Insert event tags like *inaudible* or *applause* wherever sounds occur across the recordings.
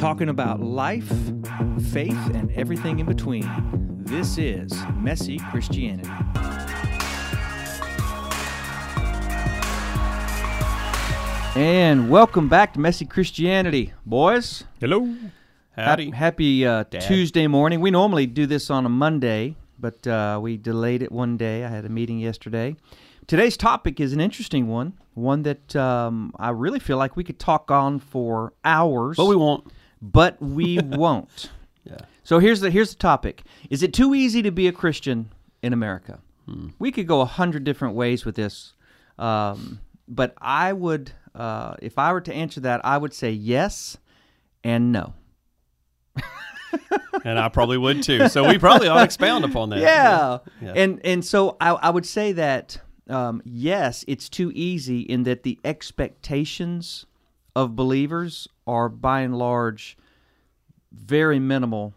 talking about life, faith, and everything in between. This is Messy Christianity. And welcome back to Messy Christianity, boys. Hello. Howdy. Hap- Happy uh, Tuesday morning. We normally do this on a Monday, but uh, we delayed it one day. I had a meeting yesterday. Today's topic is an interesting one, one that um, I really feel like we could talk on for hours, But we won't. But we *laughs* won't. Yeah. So here's the here's the topic: Is it too easy to be a Christian in America? Hmm. We could go a hundred different ways with this, um, but I would, uh, if I were to answer that, I would say yes and no. *laughs* And I probably would too. So we probably ought to expound upon that. Yeah. Yeah. And and so I, I would say that um, yes, it's too easy in that the expectations of believers are by and large very minimal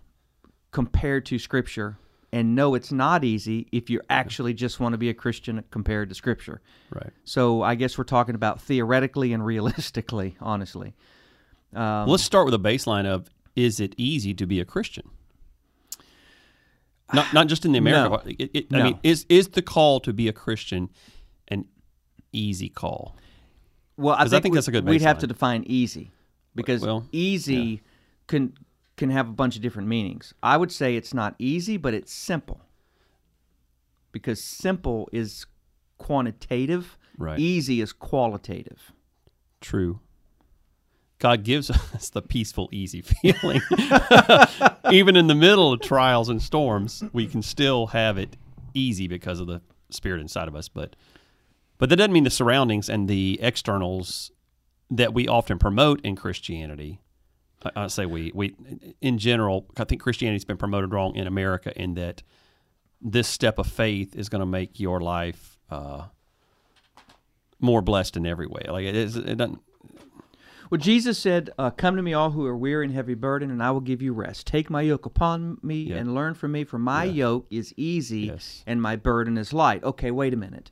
compared to Scripture. And no, it's not easy if you actually just want to be a Christian compared to Scripture. Right. So I guess we're talking about theoretically and realistically, *laughs* honestly. Um, let's start with a baseline of is it easy to be a Christian? Not not just in the America. *sighs* No. It, it, I No. mean, is is the call to be a Christian an easy call? Well, I think, think we- that's a good We'd have to define easy because Well, easy can can have a bunch of different meanings. I would say it's not easy, but it's simple. Because simple is quantitative, Right. easy is qualitative. True. God gives *laughs* us the peaceful, easy feeling. *laughs* Even in the middle of trials and storms, we can still have it easy because of the spirit inside of us. But but that doesn't mean the surroundings and the externals that we often promote in Christianity. I, I say we we in general. I think Christianity's been promoted wrong in America in that this step of faith is going to make your life uh, more blessed in every way. Like it is, it doesn't. Well, Jesus said, uh, "Come to me, all who are weary and heavy burdened, and I will give you rest. Take my yoke upon me Yeah. and learn from me, for my Yeah. yoke is easy Yes. and my burden is light." Okay, wait a minute.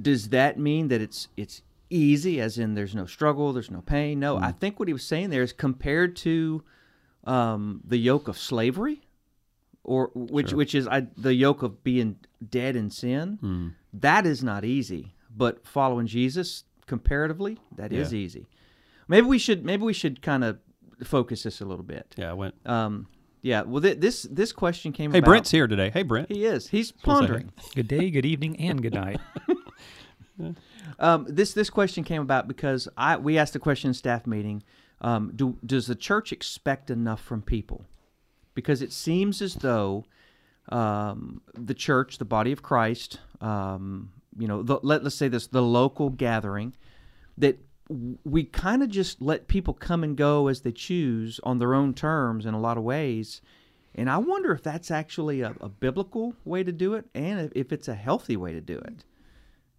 Does that mean that it's it's easy, as in there's no struggle, there's no pain? No, Mm. I think what he was saying there is compared to um, the yoke of slavery, or which which is I, the yoke of being dead in sin. Mm. That is not easy, but following Jesus comparatively, that is Yeah. easy. Maybe we should maybe we should kind of focus this a little bit. Yeah, I went. Um, yeah. Well, th- this this question came. Hey, about, Brent's here today. Hey, Brent. He is. He's pondering. Good day, good evening, and good night. *laughs* Um, this this question came about because I we asked the question in staff meeting. Um, do does the church expect enough from people? Because it seems as though um, the church, the body of Christ, um, you know, the, let let's say this, the local gathering, that we kind of just let people come and go as they choose on their own terms in a lot of ways. And I wonder if that's actually a, a biblical way to do it, and if, if it's a healthy way to do it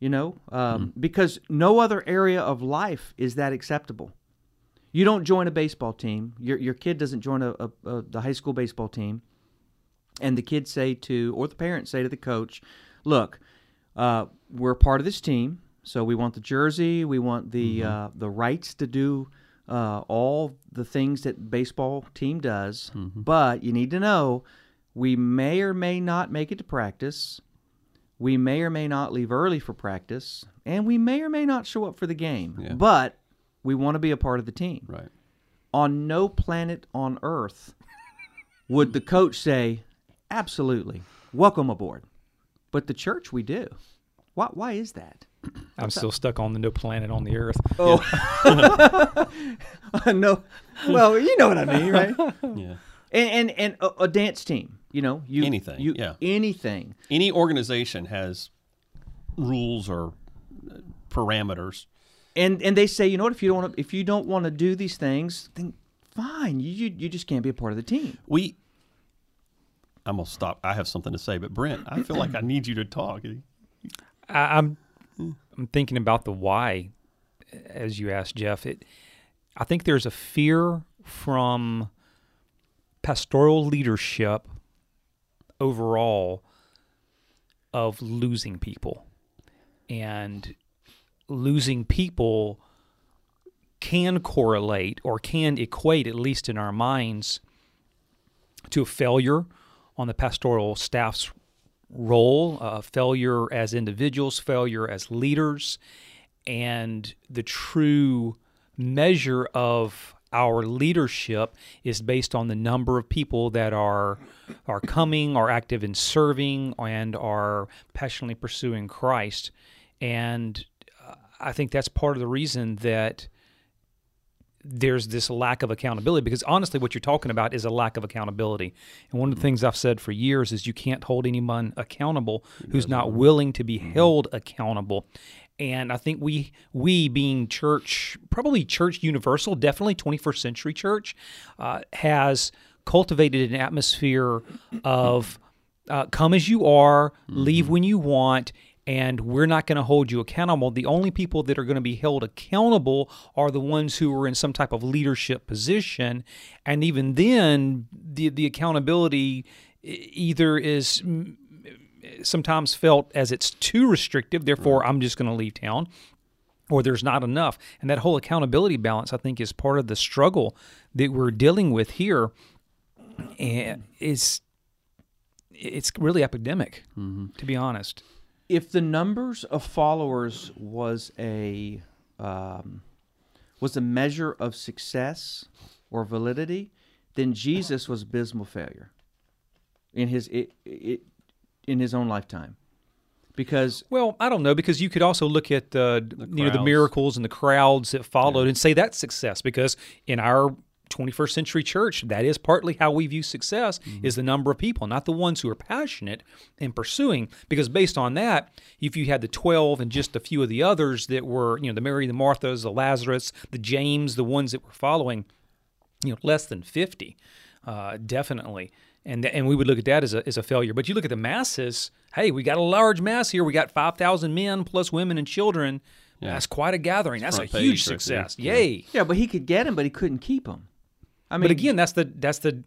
you know, um, because no other area of life is that acceptable. You don't join a baseball team. Your your kid doesn't join a, a, a the high school baseball team, and the kids say to or the parents say to the coach, "Look, uh, we're part of this team, so we want the jersey, we want the uh, the rights to do uh, all the things that baseball team does, but you need to know." We may or may not make it to practice. We may or may not leave early for practice, and we may or may not show up for the game. Yeah. But we want to be a part of the team. Right. On no planet on earth would the coach say, "Absolutely, welcome aboard." But the church, we do. Why? Why is that? *clears throat* I'm still stuck on the no planet on the earth. Oh, *laughs* no. Well, you know what I mean, right? *laughs* Yeah. And and, and a, a dance team. You know, you Anything, You yeah. anything. Any organization has rules or uh, parameters. and and they say, you know what? If you don't want to, if you don't want to do these things, then fine. You, you you just can't be a part of the team. We. I'm gonna stop. I have something to say, but Brent, I feel like I *clears throat* need you to talk. I, I'm I'm thinking about the why, as you asked Jeff. It, I think there's a fear from pastoral leadership overall of losing people, and losing people can correlate or can equate, at least in our minds, to a failure on the pastoral staff's role, uh, failure as individuals, failure as leaders, and the true measure of our leadership is based on the number of people that are are coming, are active in serving, and are passionately pursuing Christ. And uh, I think that's part of the reason that there's this lack of accountability because honestly what you're talking about is a lack of accountability. And one of the things i've said for years is you can't hold anyone accountable who's not willing to be held accountable and i think we we being church probably church universal definitely 21st century church uh, has cultivated an atmosphere of uh, come as you are leave when you want and we're not going to hold you accountable. The only people that are going to be held accountable are the ones who are in some type of leadership position, and even then, the the accountability either is sometimes felt as it's too restrictive. Therefore, I'm just going to leave town. Or there's not enough. And that whole accountability balance, I think, is part of the struggle that we're dealing with here. And is it's really epidemic, to be honest if the numbers of followers was a um, was a measure of success or validity, then Jesus was abysmal failure in his it, it, in his own lifetime. Because well, I don't know because you could also look at uh, you know the miracles and the crowds that followed and say that's success because in our 21st century church that is partly how we view success is the number of people not the ones who are passionate and pursuing. Because based on that if you had the 12 and just a few of the others that were you know the mary the marthas the lazarus the james the ones that were following you know less than 50 uh, definitely and and we would look at that as a, as a failure but you look at the masses hey we got a large mass here we got 5000 men plus women and children that's quite a gathering that's a huge right success Yeah. yay yeah, but he could get him, but he couldn't keep him. I mean, but again, that's the that's the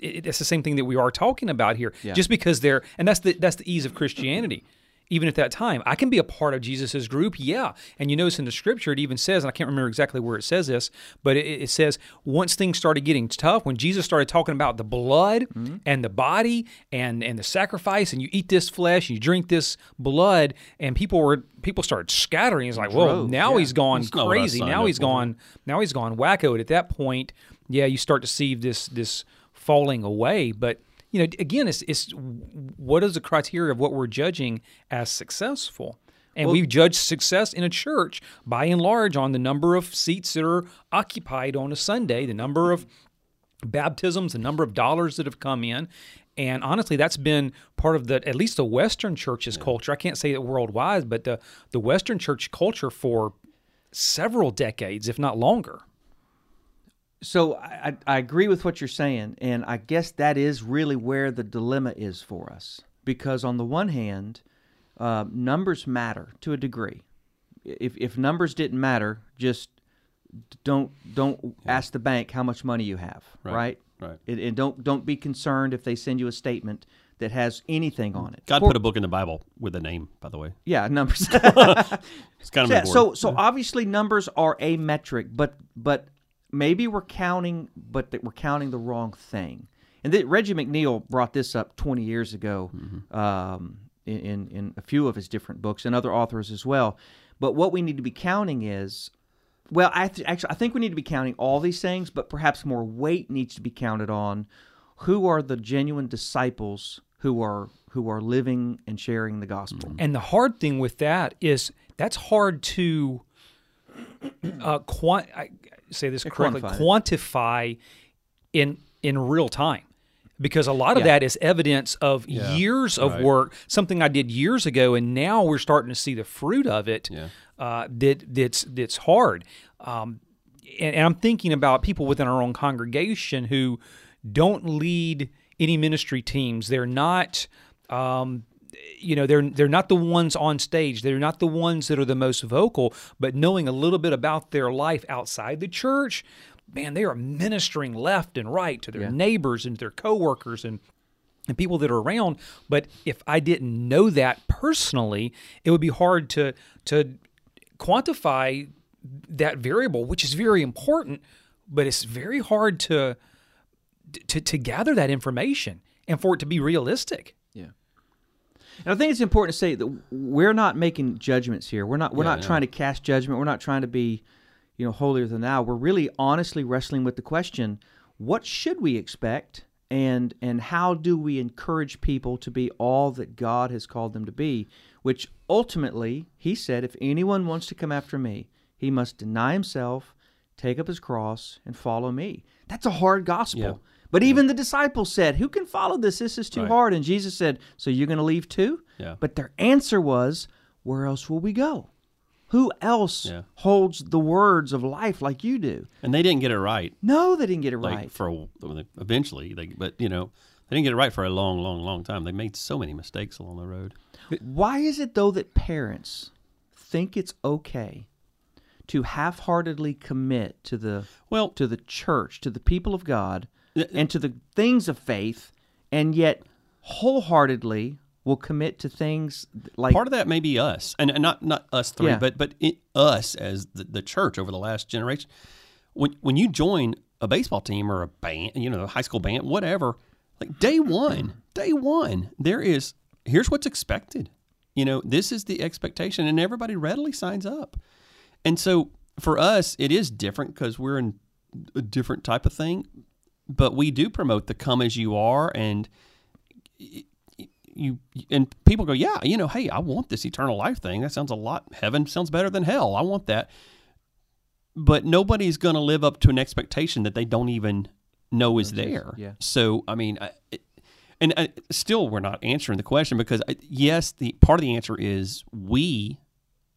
it- it's the same thing that we are talking about here. Yeah. Just because they're and that's the that's the ease of Christianity. Even at that time, I can be a part of Jesus's group, yeah. And you notice in the scripture, it even says, and I can't remember exactly where it says this, but it, it says once things started getting tough, when Jesus started talking about the blood Mm-hmm. and the body and and the sacrifice, and you eat this flesh, and you drink this blood, and people were people started scattering. It's like, Droves, now yeah. he's gone That's not what I crazy. Now he's gone now he's gone wacko. And at that point, yeah, you start to see this this falling away. But you know, again, it's it's what is the criteria of what we're judging as successful? And we judge success in a church by and large on the number of seats that are occupied on a Sunday, the number of baptisms, the number of dollars that have come in. And honestly, that's been part of the at least the Western church's culture. I can't say it worldwide, but the the Western church culture for several decades, if not longer. So I, I agree with what you're saying, and I guess that is really where the dilemma is for us. Because on the one hand, uh, numbers matter to a degree. If if numbers didn't matter, just don't don't ask the bank how much money you have, right? Right, right. And, and don't don't be concerned if they send you a statement that has anything on it. God For- put a book in the Bible with a name, by the way. yeah numbers. *laughs* It's kind of *laughs* Yeah, so so obviously numbers are a metric, but but maybe we're counting, but that we're counting the wrong thing. And that Reggie McNeal brought this up 20 years ago um, in, in in a few of his different books and other authors as well. But what we need to be counting is, well, I th- actually I think we need to be counting all these things, but perhaps more weight needs to be counted on who are the genuine disciples who are who are living and sharing the gospel. And the hard thing with that is that's hard to uh, quant- I say this correctly quantify quantify in in real time because a lot of Yeah. that is evidence of years of right. work something I did years ago and now we're starting to see the fruit of it Yeah. uh, that that's that's hard um, and, and I'm thinking about people within our own congregation who don't lead any ministry teams they're not um, you know they're they're not the ones on stage. They're not the ones that are the most vocal but knowing a little bit about their life outside the church man they are ministering left and right to their neighbors and their coworkers and and people that are around. But if I didn't know that personally it would be hard to to quantify that variable, which is very important, but it's very hard to to to gather that information and for it to be realistic. And I think it's important to say that we're not making judgments here. We're not we're Yeah, not yeah. trying to cast judgment. We're not trying to be, you know, holier than thou. We're really honestly wrestling with the question, what should we expect and and how do we encourage people to be all that God has called them to be, which ultimately, he said, if anyone wants to come after me, he must deny himself, take up his cross and follow me. That's a hard gospel. Yeah. But even the disciples said, Who can follow this? This is too Right. hard. And Jesus said, So you're going to leave too? Yeah. But their answer was, Where else will we go? Who else Yeah. holds the words of life like you do? And they didn't get it right. No, they didn't get it Like right. for eventually, they but you know they didn't get it right for a long, long, long time. They made so many mistakes along the road. Why is it, though, that parents think it's okay to half heartedly commit to the Well, to the church, to the people of God, and to the things of faith, and yet wholeheartedly will commit to things like part of that may be us, and, and not not us three, Yeah. but but it, us as the, the church over the last generation. When when you join a baseball team or a band, you know, a high school band, whatever, like day one, day one, there is here's what's expected. You know, this is the expectation, and everybody readily signs up. And so for us, it is different because we're in a different type of thing, but we do promote the come as you are and you and people go, yeah, you know, hey, I want this eternal life thing. That sounds a lot. Heaven sounds better than hell. I want that. But nobody's going to live up to an expectation that they don't even know is there. yeah. So I mean, I, it, and I, still, we're not answering the question because I, yes, the part of the answer is we,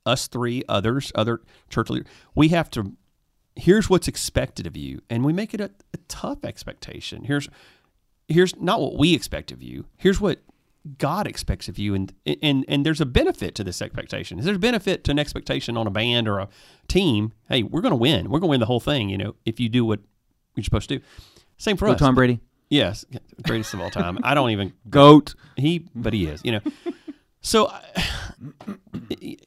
us three, others, other church leaders, we have to. Here's what's expected of you, and we make it a, a tough expectation. Here's here's not what we expect of you. Here's what God expects of you, and and and there's a benefit to this expectation. There's a benefit to an expectation on a band or a team. Hey, we're going to win. We're going to win the whole thing. You know, if you do what you're supposed to do. Same for Go us. Tom Brady. Yes, *laughs* greatest of all time. I don't even *laughs* Goat. he, but he is. You know, so I- *laughs*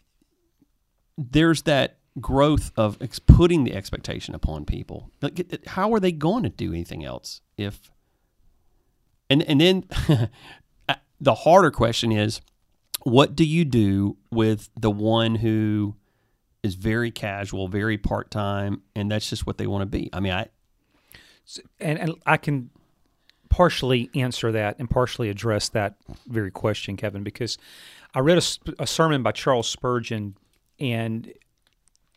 there's that growth of ex- putting the expectation upon people. Like, how are they going to do anything else if? And and then *laughs* the harder question is, what do you do with the one who is very casual, very part time, and that's just what they want to be? I mean, I and, and I can partially answer that and partially address that very question, Kevin, because I read a, a sermon by Charles Spurgeon, and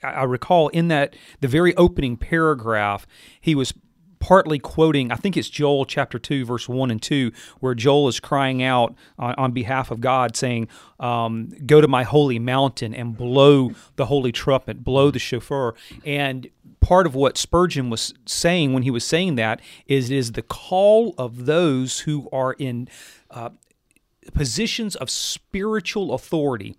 I, recall in that the very opening paragraph, he was partly quoting, I think it's Joel chapter 2, verse 1 and 2, where Joel is crying out on, on behalf of God, saying, um, Go to my holy mountain and blow the holy trumpet, blow the shofar. And part of what Spurgeon was saying when he was saying that is, is the call of those who are in uh, positions of spiritual authority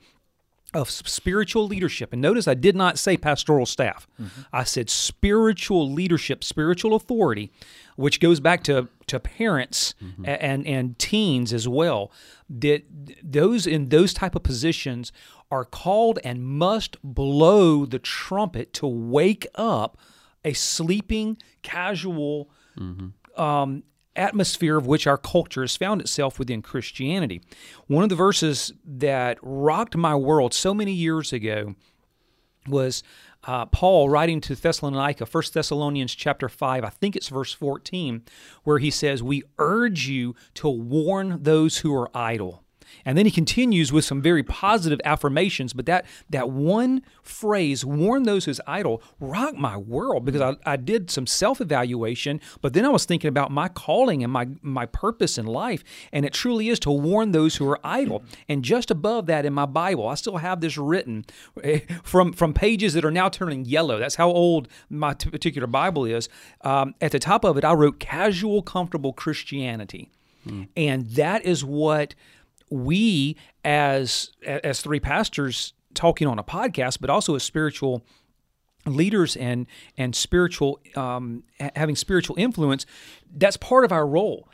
of spiritual leadership. And notice I did not say pastoral staff. Mm-hmm. I said spiritual leadership, spiritual authority, which goes back to to parents mm-hmm. a- and and teens as well. That those in those type of positions are called and must blow the trumpet to wake up a sleeping casual mm-hmm. um, atmosphere of which our culture has found itself within Christianity. One of the verses that rocked my world so many years ago was uh, Paul writing to Thessalonica, 1 Thessalonians chapter 5, I think it's verse 14, where he says, We urge you to warn those who are idle. And then he continues with some very positive affirmations, but that that one phrase, warn those who's idle, rocked my world because I, I did some self-evaluation, but then I was thinking about my calling and my my purpose in life. And it truly is to warn those who are idle. And just above that in my Bible, I still have this written eh, from from pages that are now turning yellow. That's how old my t- particular Bible is. Um, at the top of it, I wrote casual, comfortable Christianity. And that is what we as as three pastors talking on a podcast, but also as spiritual leaders and and spiritual um, having spiritual influence, that's part of our role.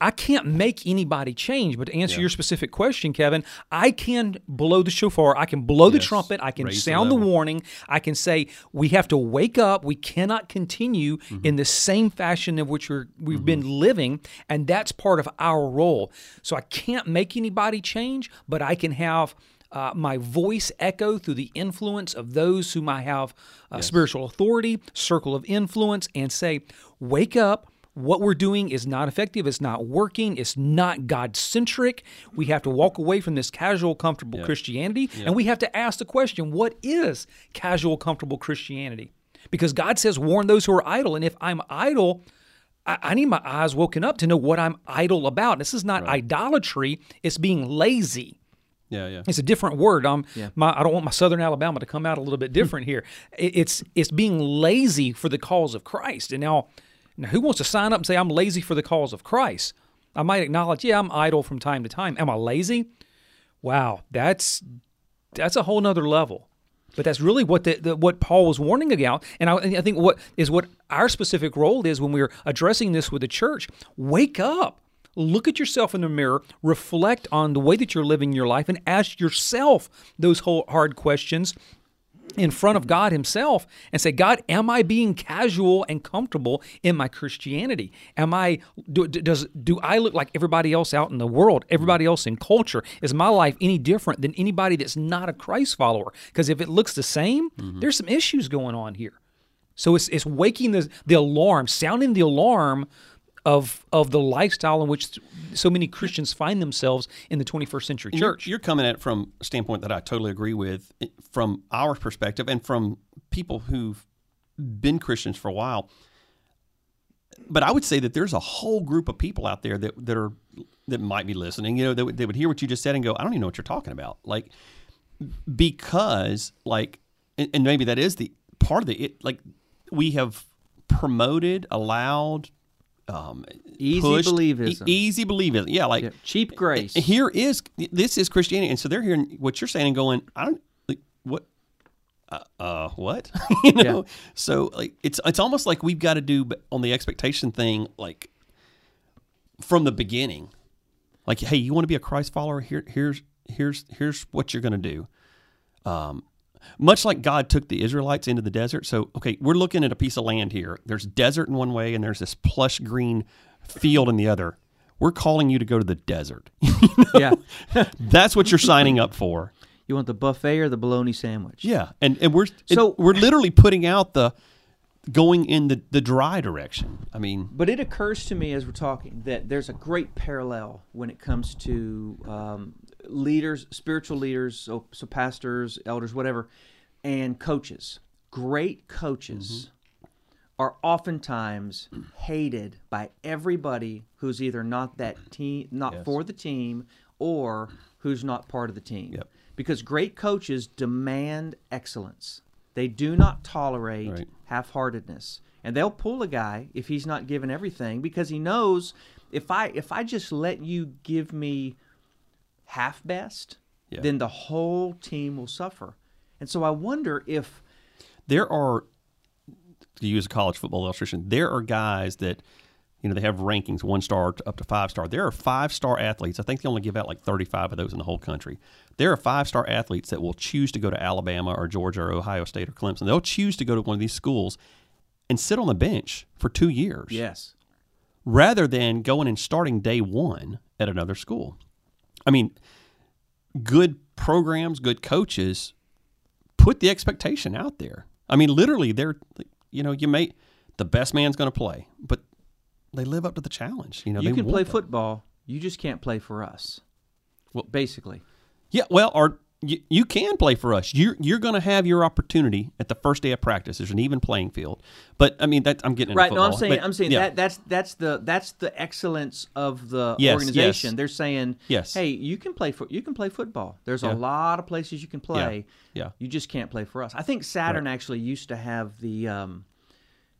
I can't make anybody change. But to answer Yeah. your specific question, Kevin, I can blow the shofar, I can blow the trumpet, I can Raise sound the, level. warning, I can say we have to wake up. We cannot continue Mm-hmm. in the same fashion in which we're, we've been living, and that's part of our role. So I can't make anybody change, but I can have. Uh, my voice echo through the influence of those whom I have uh, spiritual authority, circle of influence, and say, Wake up, what we're doing is not effective, it's not working, it's not God centric. We have to walk away from this casual, comfortable Christianity, and we have to ask the question what is casual, comfortable Christianity? Because God says, warn those who are idle. And if I'm idle, I, I need my eyes woken up to know what I'm idle about. This is not idolatry, it's being lazy. Yeah, yeah. It's a different word. Um, my, I don't want my Southern Alabama to come out a little bit *laughs* different here. It, it's it's being lazy for the cause of Christ. And now, now, who wants to sign up and say I'm lazy for the cause of Christ? I might acknowledge, yeah, I'm idle from time to time. Am I lazy? Wow, that's that's a whole nother level. But that's really what the, the what Paul was warning about, and I, and I think what is what our specific role is when we're addressing this with the church. Wake up, look at yourself in the mirror, reflect on the way that you're living your life, and ask yourself those whole hard questions in front of God Himself and say, God, am I being casual and comfortable in my Christianity? Am I do, does do I look like everybody else out in the world, everybody else in culture? Is my life any different than anybody that's not a Christ follower? Because if it looks the same, mm-hmm. there's some issues going on here. So it's it's waking the the alarm, sounding the alarm of of the lifestyle in which so many Christians find themselves in the 21st century You're- church. You're, coming at it from a standpoint that I totally agree with, eh, from our perspective and from people who've been Christians for a while. But I would say that there's a whole group of people out there that, that are that might be listening. You know, they, would- they would hear what you just said and go, "I don't even know what you're talking about." Like because like, and, and maybe that is the part of the it. Like we have promoted, allowed, um, Easy pushed- believism. e- easy believism. Yeah, like Yeah, cheap grace. here is this is Christianity, and so they're hearing what you're saying and going, I don't like what, uh, uh what, *laughs* you know. Yeah. So like it's it's almost like we've got to do on the expectation thing like from the beginning, like hey, you want to be a Christ follower? Here here's here's here's what you're going to do. Um, much like God took the Israelites into the desert. So, okay, we're looking at a piece of land here. There's desert in one way, and there's this plush green field in the other. We're calling you to go to the desert. *laughs* yeah. *laughs* That's what you're signing up for. You want the buffet or the bologna sandwich? Yeah, and and we're So- so we're literally putting out the going in the the dry direction. I mean, But it occurs to me as we're talking that there's a great parallel when it comes to um, leaders, spiritual leaders, so, so pastors, elders, whatever, and coaches. Great coaches mm-hmm. are oftentimes hated by everybody who's either not that team, not Yes. for the team, or who's not part of the team. Yep. Because great coaches demand excellence. They do not tolerate Right. half-heartedness and they'll pull a guy if he's not given everything because he knows if i if i just let you give me half best Yeah. then the whole team will suffer and so i wonder if there are to use a college football illustration, there are guys that you know they have rankings one star to up to five star. There are five star athletes. I think they only give out like thirty five of those in the whole country. There are five star athletes that will choose to go to Alabama or Georgia or Ohio State or Clemson. They'll choose to go to one of these schools and sit on the bench for two years yes rather than going and starting day one at another school. I mean, good programs, good coaches put the expectation out there. I mean, literally, they're, you know, you may, the best man's going to play, but they live up to the challenge. You know, you can play that. football you just can't play for us Well- basically Yeah, well, or you, you can play for us. You're you're going to have your opportunity at the first day of practice. There's an even playing field. But I mean, that I'm getting right no i'm saying but, i'm saying yeah. that that's that's the that's the excellence of the Yes, organization yes. they're saying Yes. hey you can play for you can play football there's Yeah. a lot of places you can play yeah. you just can't play for us i think saturn actually used to have the um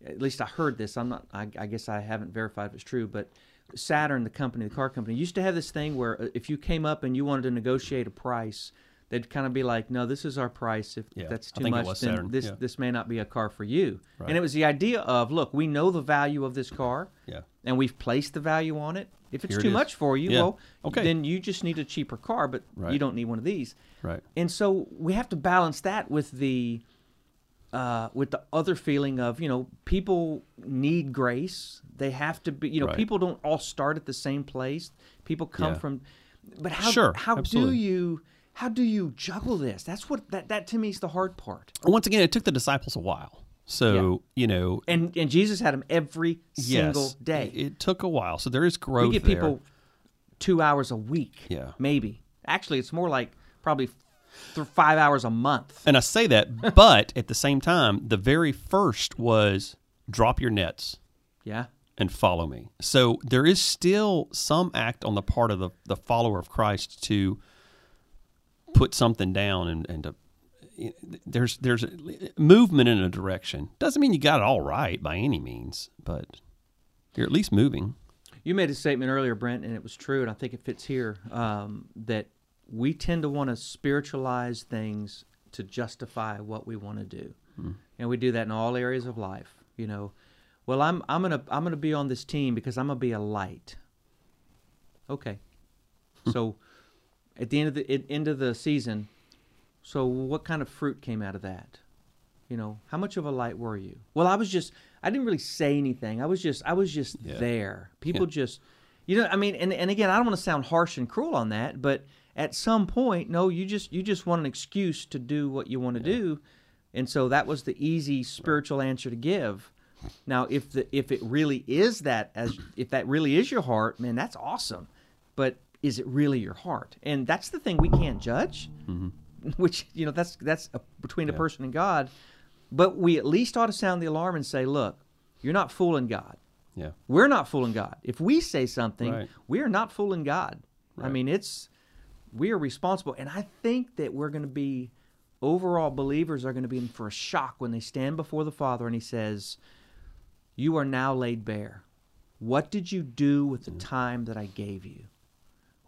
at least i heard this i'm not i, I guess i haven't verified if it's true but saturn the company the car company used to have this thing where uh, if you came up and you wanted to negotiate a price they'd kind of be like, "No, this is our price. If Yeah, that's too much, then Saturn, this yeah. this may not be a car for you." Right. And it was the idea of, look, we know the value of this car, Yeah. and we've placed the value on it. If it's Here too is. much for you, Yeah. well, Okay. then you just need a cheaper car, but you don't need one of these. Right. And so we have to balance that with the uh, with the other feeling of you know people need grace. They have to be you know Right. people don't all start at the same place. People come from, but how Sure, how absolutely. do you how do you juggle this? That's what that that to me is the hard part. Once again, it took the disciples a while. So, you know, And and Jesus had them every single yes, day. It, it took a while. So there is growth we get there. people two hours a week. Yeah. maybe. Actually, it's more like probably th- five hours a month. And I say that, *laughs* but at the same time, the very first was drop your nets Yeah. and follow me. So there is still some act on the part of the, the follower of Christ to put something down and, and to, there's there's movement in a direction. Doesn't mean you got it all right by any means, but you're at least moving. You made a statement earlier, Brent, and it was true, and I think it fits here um, that we tend to want to spiritualize things to justify what we want to do, hmm. and we do that in all areas of life. You know, well, I'm I'm gonna I'm gonna be on this team because I'm gonna be a light. Okay, hmm. so at the end of the at end of the season, so what kind of fruit came out of that? You know, how much of a light were you? Well, I was just I didn't really say anything. I was just I was just Yeah. there. People just you know, I mean, and, and again, I don't want to sound harsh and cruel on that, but at some point, no, you just you just want an excuse to do what you want to do. And so that was the easy spiritual answer to give. Now, if the if it really is that as if that really is your heart, man, that's awesome. But is it really your heart? And that's the thing we can't judge. Mm-hmm. *laughs* Which you know that's that's a, between a person and God. But we at least ought to sound the alarm and say, look, you're not fooling God. Yeah. We're not fooling God. If we say something, Right. we are not fooling God. I mean, it's we are responsible, and I think that we're going to be overall believers are going to be in for a shock when they stand before the Father and He says, "You are now laid bare. What did you do with the mm-hmm. time that I gave you?"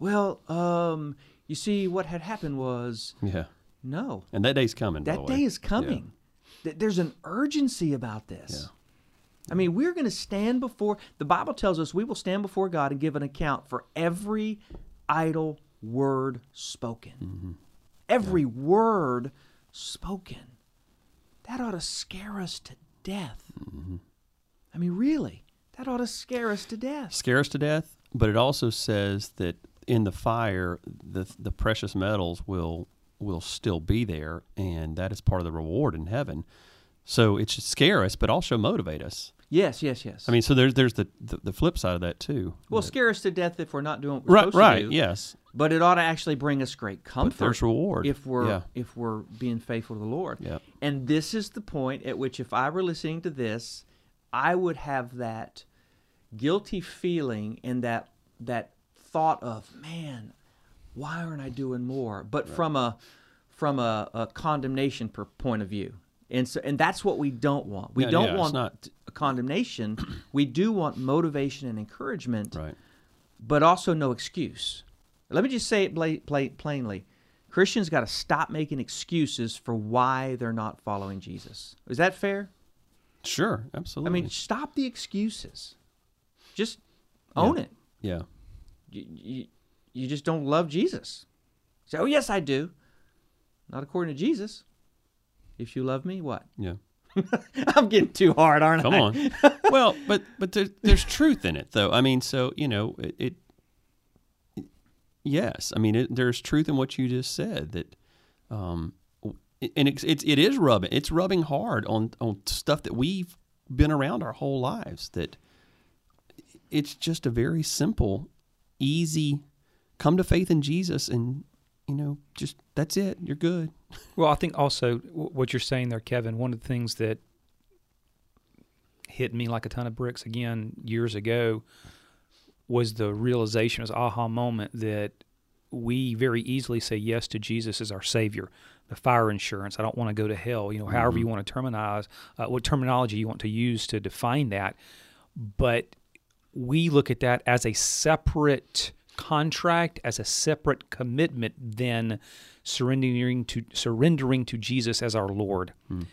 Well, um, you see, what had happened was Yeah. no. And that day's coming. That day is coming. Th- There's an urgency about this. Yeah. I mean, we're going to stand before, the Bible tells us we will stand before God and give an account for every idle word spoken. Mm-hmm. Every word spoken. That ought to scare us to death. Mm-hmm. I mean, really, that ought to scare us to death. scare us to death, but it also says that in the fire, the the precious metals will will still be there, and that is part of the reward in heaven. So it should scare us, but also motivate us. Yes, yes, yes. I mean, so there's there's the the, the flip side of that too. well, That- scare us to death if we're not doing what we're right, supposed right, to do. yes, But it ought to actually bring us great comfort. but there's reward if we're yeah, if we're being faithful to the Lord. yeah, And this is the point at which if I were listening to this, I would have that guilty feeling and that that thought of, man, why aren't I doing more? But from a from a, a condemnation per point of view. And so and that's what we don't want. We Yeah, don't yeah, want not- a condemnation. we do want motivation and encouragement right, but also no excuse. Let me just say it bla- pla- plainly. Christians got to stop making excuses for why they're not following Jesus. Is that fair? sure, absolutely. I mean, stop the excuses. Just own it. yeah, You, you, you just don't love Jesus. Say, oh, yes, I do. Not according to Jesus. If you love me, what? yeah. *laughs* I'm getting too hard, aren't Come I? Come on. well, but but there, there's truth in it, though. I mean, so you know, it. it yes, I mean, it, there's truth in what you just said. That, um, and it's, it's it is rubbing. It's rubbing hard on on stuff that we've been around our whole lives. That it's just a very simple, easy, come to faith in Jesus, and you know, just that's it. You're good. *laughs* Well, I think also what you're saying there, Kevin, one of the things that hit me like a ton of bricks again years ago was the realization, was aha moment that we very easily say yes to Jesus as our Savior. The fire insurance. I don't want to go to hell. You know, however you want to terminize, uh, what terminology you want to use to define that. But we look at that as a separate contract as a separate commitment than surrendering to surrendering to Jesus as our Lord. Hmm.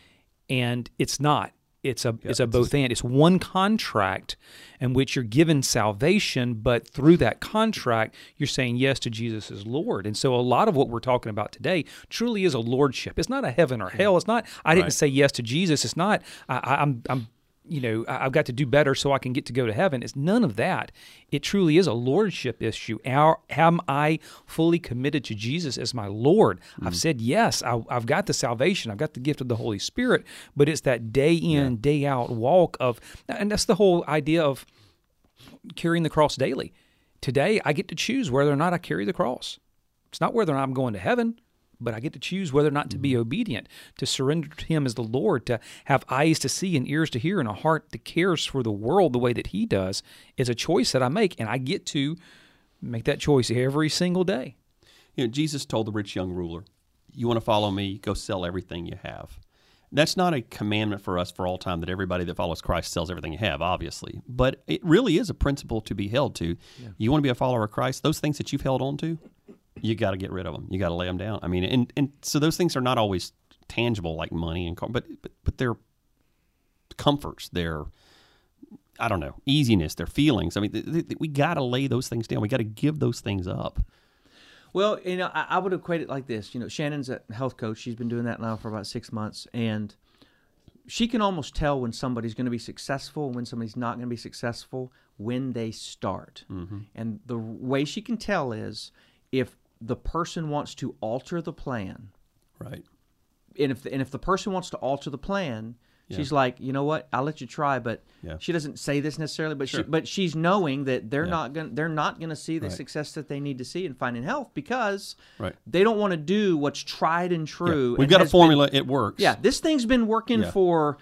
And it's not. It's a it's a both and. It's one contract in which you're given salvation, but through that contract, you're saying yes to Jesus as Lord. And so a lot of what we're talking about today truly is a lordship. It's not a heaven or hmm. hell. It's not I didn't Right. say say yes to Jesus. It's not I, I, I'm I'm you know I've got to do better so I can get to go to heaven. It's none of that. It truly is a lordship issue. Our, am I fully committed to Jesus as my Lord? I've mm. said yes. I, I've got the salvation. I've got the gift of the Holy Spirit. But it's that day in day out walk of, and that's the whole idea of carrying the cross daily. Today, I get to choose whether or not I carry the cross. It's not whether or not I'm going to heaven, but I get to choose whether or not to be mm-hmm. obedient, to surrender to Him as the Lord, to have eyes to see and ears to hear and a heart that cares for the world the way that He does is a choice that I make, and I get to make that choice every single day. You know, Jesus told the rich young ruler, "You want to follow me? Go sell everything you have." That's not a commandment for us for all time that everybody that follows Christ sells everything you have, obviously. But it really is a principle to be held to. You want to be a follower of Christ, those things that you've held on to, you got to get rid of them. You got to lay them down. I mean, and and so those things are not always tangible like money and car, but but, but they're comforts, they're I don't know, easiness, their feelings. I mean, th- th- we got to lay those things down. We got to give those things up. Well, you know, I, I would equate it like this. You know, Shannon's a health coach. She's been doing that now for about six months, and she can almost tell when somebody's going to be successful and when somebody's not going to be successful when they start. Mm-hmm. And the way she can tell is if the person wants to alter the plan, Right. and if the, and if the person wants to alter the plan, she's like, you know what, I'll let you try, but Yeah. she doesn't say this necessarily, but Sure. she, but she's knowing that they're Yeah. not going they're not going to see the Right. success that they need to see in finding health because Right. they don't want to do what's tried and Yeah. true. We've and got a has been- formula. it works. yeah, this thing's been working Yeah. for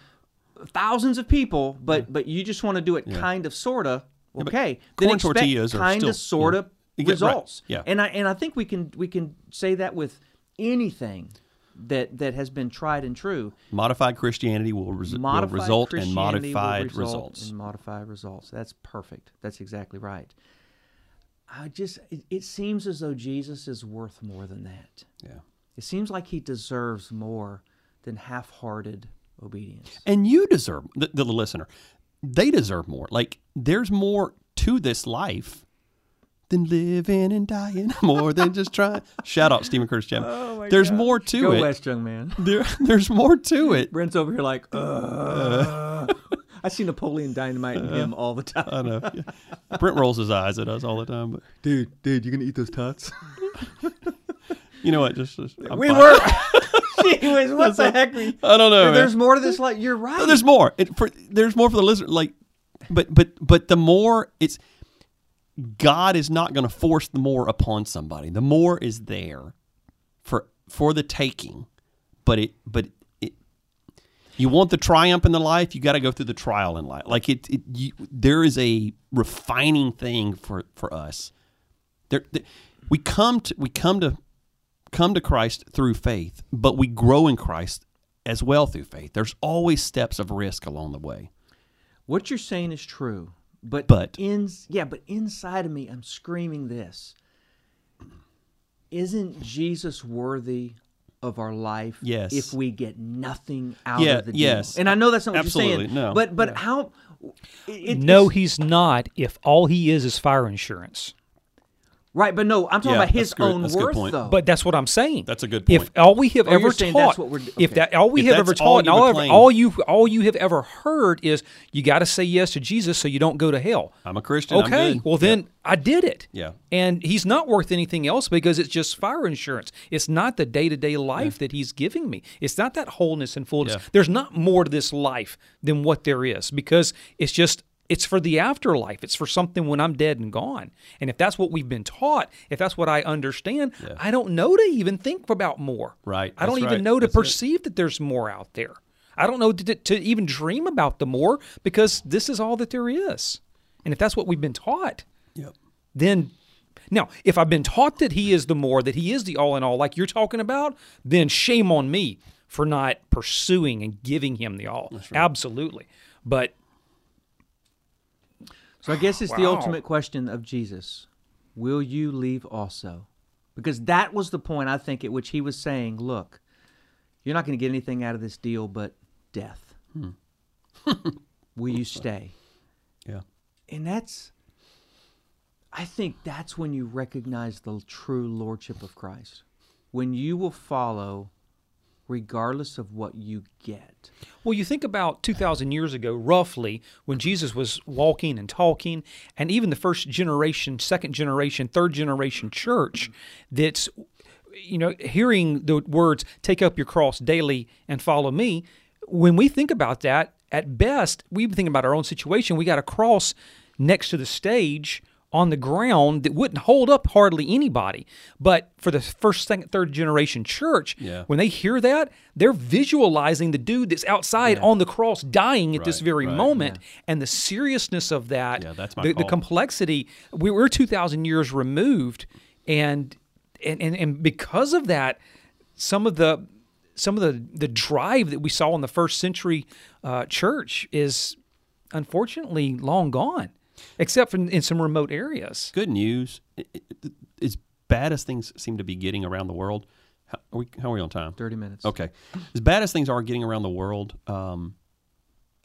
thousands of people, but but you just want to do it kind of sorta. Okay, corn expect tortillas are kind still- of sorta get- right. results. Yeah. and I and I think we can we can say that with anything that that has been tried and true. Modified Christianity will, res- will Modified result in Christianity will modified result results. In modified results. That's perfect. That's exactly right. I just it, it seems as though Jesus is worth more than that. Yeah. It seems like he deserves more than half-hearted obedience. And you deserve the, the listener. They deserve more. Like there's more to this life than living and dying. *laughs* More than just trying. Shout out Steven Curtis Chapman. Oh there's more to Go it. west, young man. There, there's more to it. Brent's over here like, uh. *laughs* I see Napoleon Dynamite in him all the time. I know. Yeah. Brent rolls his eyes at us all the time, but dude, dude, you gonna eat those tots? *laughs* you know what? Just, just I'm we fine. were. Whiz, what the heck? We, I don't know. man. there's more to this. Like you're right. No, there's more. It, for, there's more for the listener. Like, but but but the more it's God is not going to force the more upon somebody. The more is there for for the taking, but it but it. You want the triumph in the life, you got to go through the trial in life. Like it, it you, there is a refining thing for for us. There, there, we come to we come to come to Christ through faith, but we grow in Christ as well through faith. There's always steps of risk along the way. What you're saying is true, but But- in yeah, but inside of me, I'm screaming this: Isn't Jesus worthy of our life? Yes. If we get nothing out Yeah, of the deal? yes. And I know that's not what Absolutely, you're saying. no. But but how? It, no, he's not. If all he is is fire insurance. Right. But no, I'm talking Yeah, about his that's good. own That's a good worth, point. though. But that's what I'm saying. That's a good point. If all we have Oh, ever saying taught, that's what we're- if that all we If have ever that's all taught, and all, ever, all you all you have ever heard is you got to say yes to Jesus so you don't go to hell. I'm a Christian. I'm Okay, good. well then I did it. Yeah. and he's not worth anything else because it's just fire insurance. It's not the day to day life that he's giving me. It's not that wholeness and fullness. Yeah. There's not more to this life than what there is because it's just. It's for the afterlife. It's for something when I'm dead and gone. And if that's what we've been taught, if that's what I understand, I don't know to even think about more. Right. I don't That's even right. know to That's it. perceive that there's more out there. I don't know to, to even dream about the more because this is all that there is. And if that's what we've been taught, Yep. then now if I've been taught that he is the more, that he is the all in all, like you're talking about, then shame on me for not pursuing and giving him the all. Absolutely. But so I guess it's the ultimate question of Jesus: will you leave also? Because that was the point, I think, at which he was saying, look, you're not going to get anything out of this deal but death. Hmm. *laughs* will you stay? Yeah. And that's, I think that's when you recognize the true lordship of Christ. When you will follow regardless of what you get. Well, you think about 2,000 years ago, roughly, when Jesus was walking and talking, and even the first generation, second generation, third generation church that's, you know, hearing the words, take up your cross daily and follow me. When we think about that, at best, we think about our own situation. We got a cross next to the stage on the ground that wouldn't hold up hardly anybody. But for the first, second, third generation church, Yeah. when they hear that, they're visualizing the dude that's outside on the cross dying at this very right. moment and the seriousness of that, Yeah, the, the complexity. We, we're 2,000 years removed. And, and, and, and because of that, some of the some of the, the drive that we saw in the first century uh, church is unfortunately long gone, except for in, in some remote areas. Good news. I- I- As bad as things seem to be getting around the world, how are we, how are we on time? 30 minutes. Okay. As bad as things are getting around the world, um,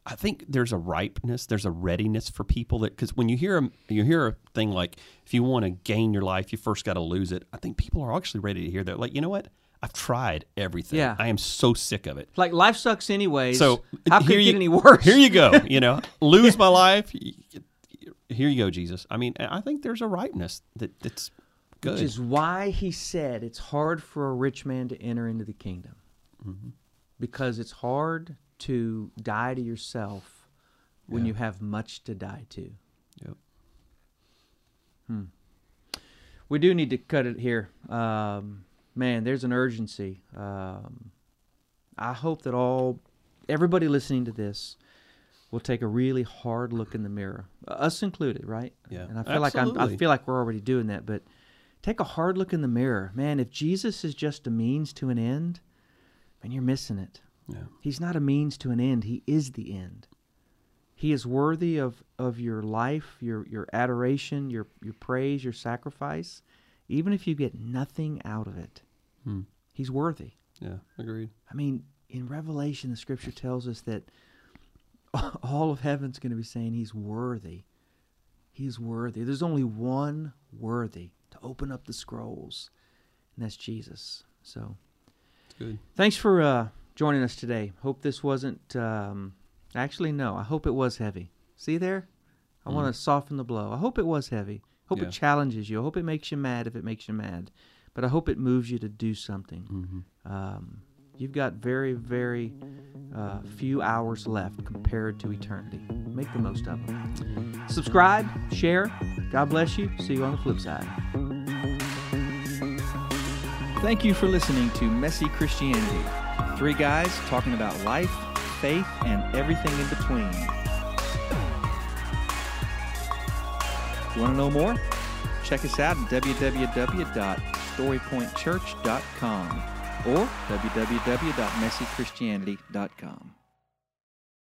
I think there's a ripeness, there's a readiness for people that because when you hear a, you hear a thing like if you want to gain your life, you first got to lose it. I think people are actually ready to hear that. Like you know what? I've tried everything. Yeah. I am so sick of it. Like life sucks anyways. So how could it get any worse? Here you go. You know, *laughs* lose my life. Here you go, Jesus. I mean, I think there's a ripeness that that's good. Which is why he said it's hard for a rich man to enter into the kingdom. Mm-hmm. Because it's hard to die to yourself when Yeah. you have much to die to. Yep. Hmm. We do need to cut it here. Um, man, there's an urgency. Um, I hope that all, everybody listening to this, will take a really hard look in the mirror, us included, right? Yeah, And I feel like I'm, I feel like we're already doing that, but take a hard look in the mirror, man. If Jesus is just a means to an end, man, you're missing it. Yeah. He's not a means to an end. He is the end. He is worthy of, of your life, your your adoration, your your praise, your sacrifice, even if you get nothing out of it. Hmm. He's worthy. Yeah. Agreed. I mean, in Revelation, the scripture tells us that *laughs* all of heaven's going to be saying he's worthy. He's worthy. There's only one worthy to open up the scrolls, and that's Jesus. So, It's good. thanks for uh, joining us today. Hope this wasn't. Um, actually, no. I hope it was heavy. See there? I want to soften the blow. I hope it was heavy. Hope Yeah. it challenges you. I hope it makes you mad if it makes you mad. But I hope it moves you to do something. Mm-hmm. Um, you've got very, very uh, few hours left compared to eternity. Make the most of them. Subscribe, share. God bless you. See you on the flip side. Thank you for listening to Messy Christianity. Three guys talking about life, faith, and everything in between. You want to know more? Check us out at www.storypointchurch.com or www.messychristianity.com.